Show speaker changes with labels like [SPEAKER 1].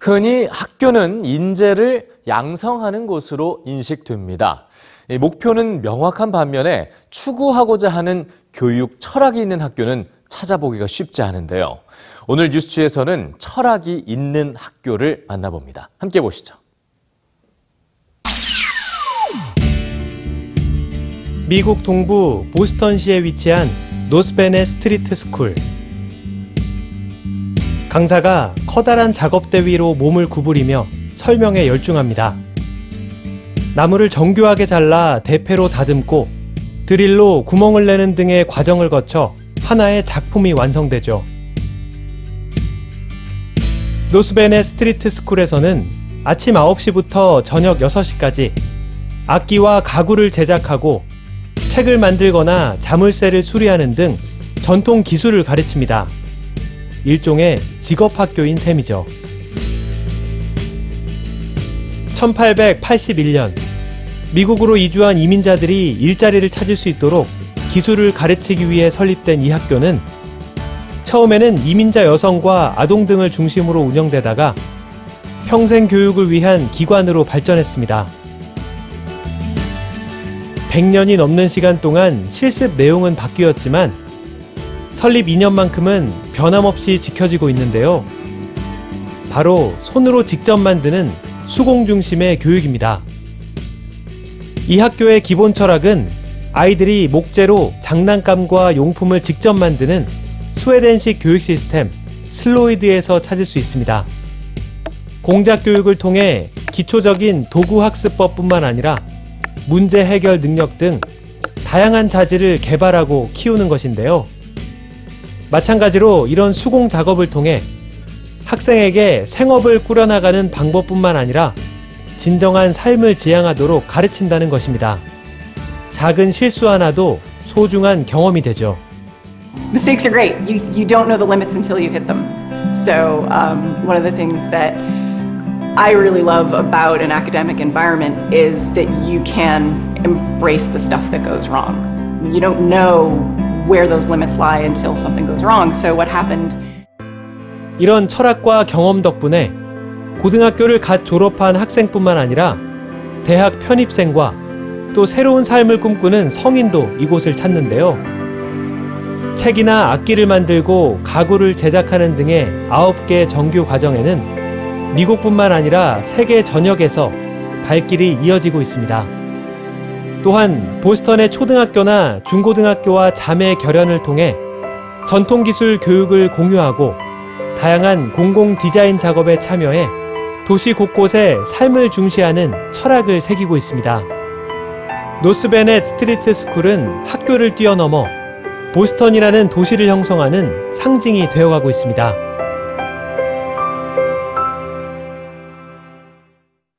[SPEAKER 1] 흔히 학교는 인재를 양성하는 곳으로 인식됩니다. 목표는 명확한 반면에 추구하고자 하는 교육 철학이 있는 학교는 찾아보기가 쉽지 않은데요. 오늘 뉴스G에서는 철학이 있는 학교를 만나봅니다. 함께 보시죠.
[SPEAKER 2] 미국 동부 보스턴시에 위치한 North Bennet Street School. 강사가 커다란 작업대 위로 몸을 구부리며 설명에 열중합니다. 나무를 정교하게 잘라 대패로 다듬고 드릴로 구멍을 내는 등의 과정을 거쳐 하나의 작품이 완성되죠. North Bennet Street School에서는 아침 9시부터 저녁 6시까지 악기와 가구를 제작하고 책을 만들거나 자물쇠를 수리하는 등 전통 기술을 가르칩니다. 일종의 직업학교인 셈이죠. 1881년 미국으로 이주한 이민자들이 일자리를 찾을 수 있도록 기술을 가르치기 위해 설립된 이 학교는 처음에는 이민자 여성과 아동 등을 중심으로 운영되다가 평생 교육을 위한 기관으로 발전했습니다. 100년이 넘는 시간 동안 실습 내용은 바뀌었지만 설립 2년만큼은 변함없이 지켜지고 있는데요. 바로 손으로 직접 만드는 수공 중심의 교육입니다. 이 학교의 기본 철학은 아이들이 목재로 장난감과 용품을 직접 만드는 스웨덴식 교육 시스템 슬로이드에서 찾을 수 있습니다. 공작 교육을 통해 기초적인 도구 학습법뿐만 아니라 문제 해결 능력 등 다양한 자질을 개발하고 키우는 것인데요. 마찬가지로 이런 수공 작업을 통해 학생에게 생업을 꾸려나가는 방법뿐만 아니라 진정한 삶을 지향하도록 가르친다는 것입니다. 작은 실수 하나도 소중한 경험이 되죠.
[SPEAKER 3] Mistakes are great. You, you don't know the limits until you hit them. So, um, one of the things that I really love about an academic environment is that you can embrace the stuff that goes wrong. You don't know where those limits lie until something goes wrong. So, what happened?
[SPEAKER 2] 이런 철학과 경험 덕분에 고등학교를 갓 졸업한 학생뿐만 아니라 대학 편입생과 또 새로운 삶을 꿈꾸는 성인도 이곳을 찾는데요. 책이나 악기를 만들고 가구를 제작하는 등의 9개 정규 과정에는 미국뿐만 아니라 세계 전역에서 발길이 이어지고 있습니다. 또한 보스턴의 초등학교나 중고등학교와 자매 결연을 통해 전통 기술 교육을 공유하고 다양한 공공 디자인 작업에 참여해 도시 곳곳에 삶을 중시하는 철학을 새기고 있습니다. North Bennet Street School은 학교를 뛰어넘어 보스턴이라는 도시를 형성하는 상징이 되어가고 있습니다.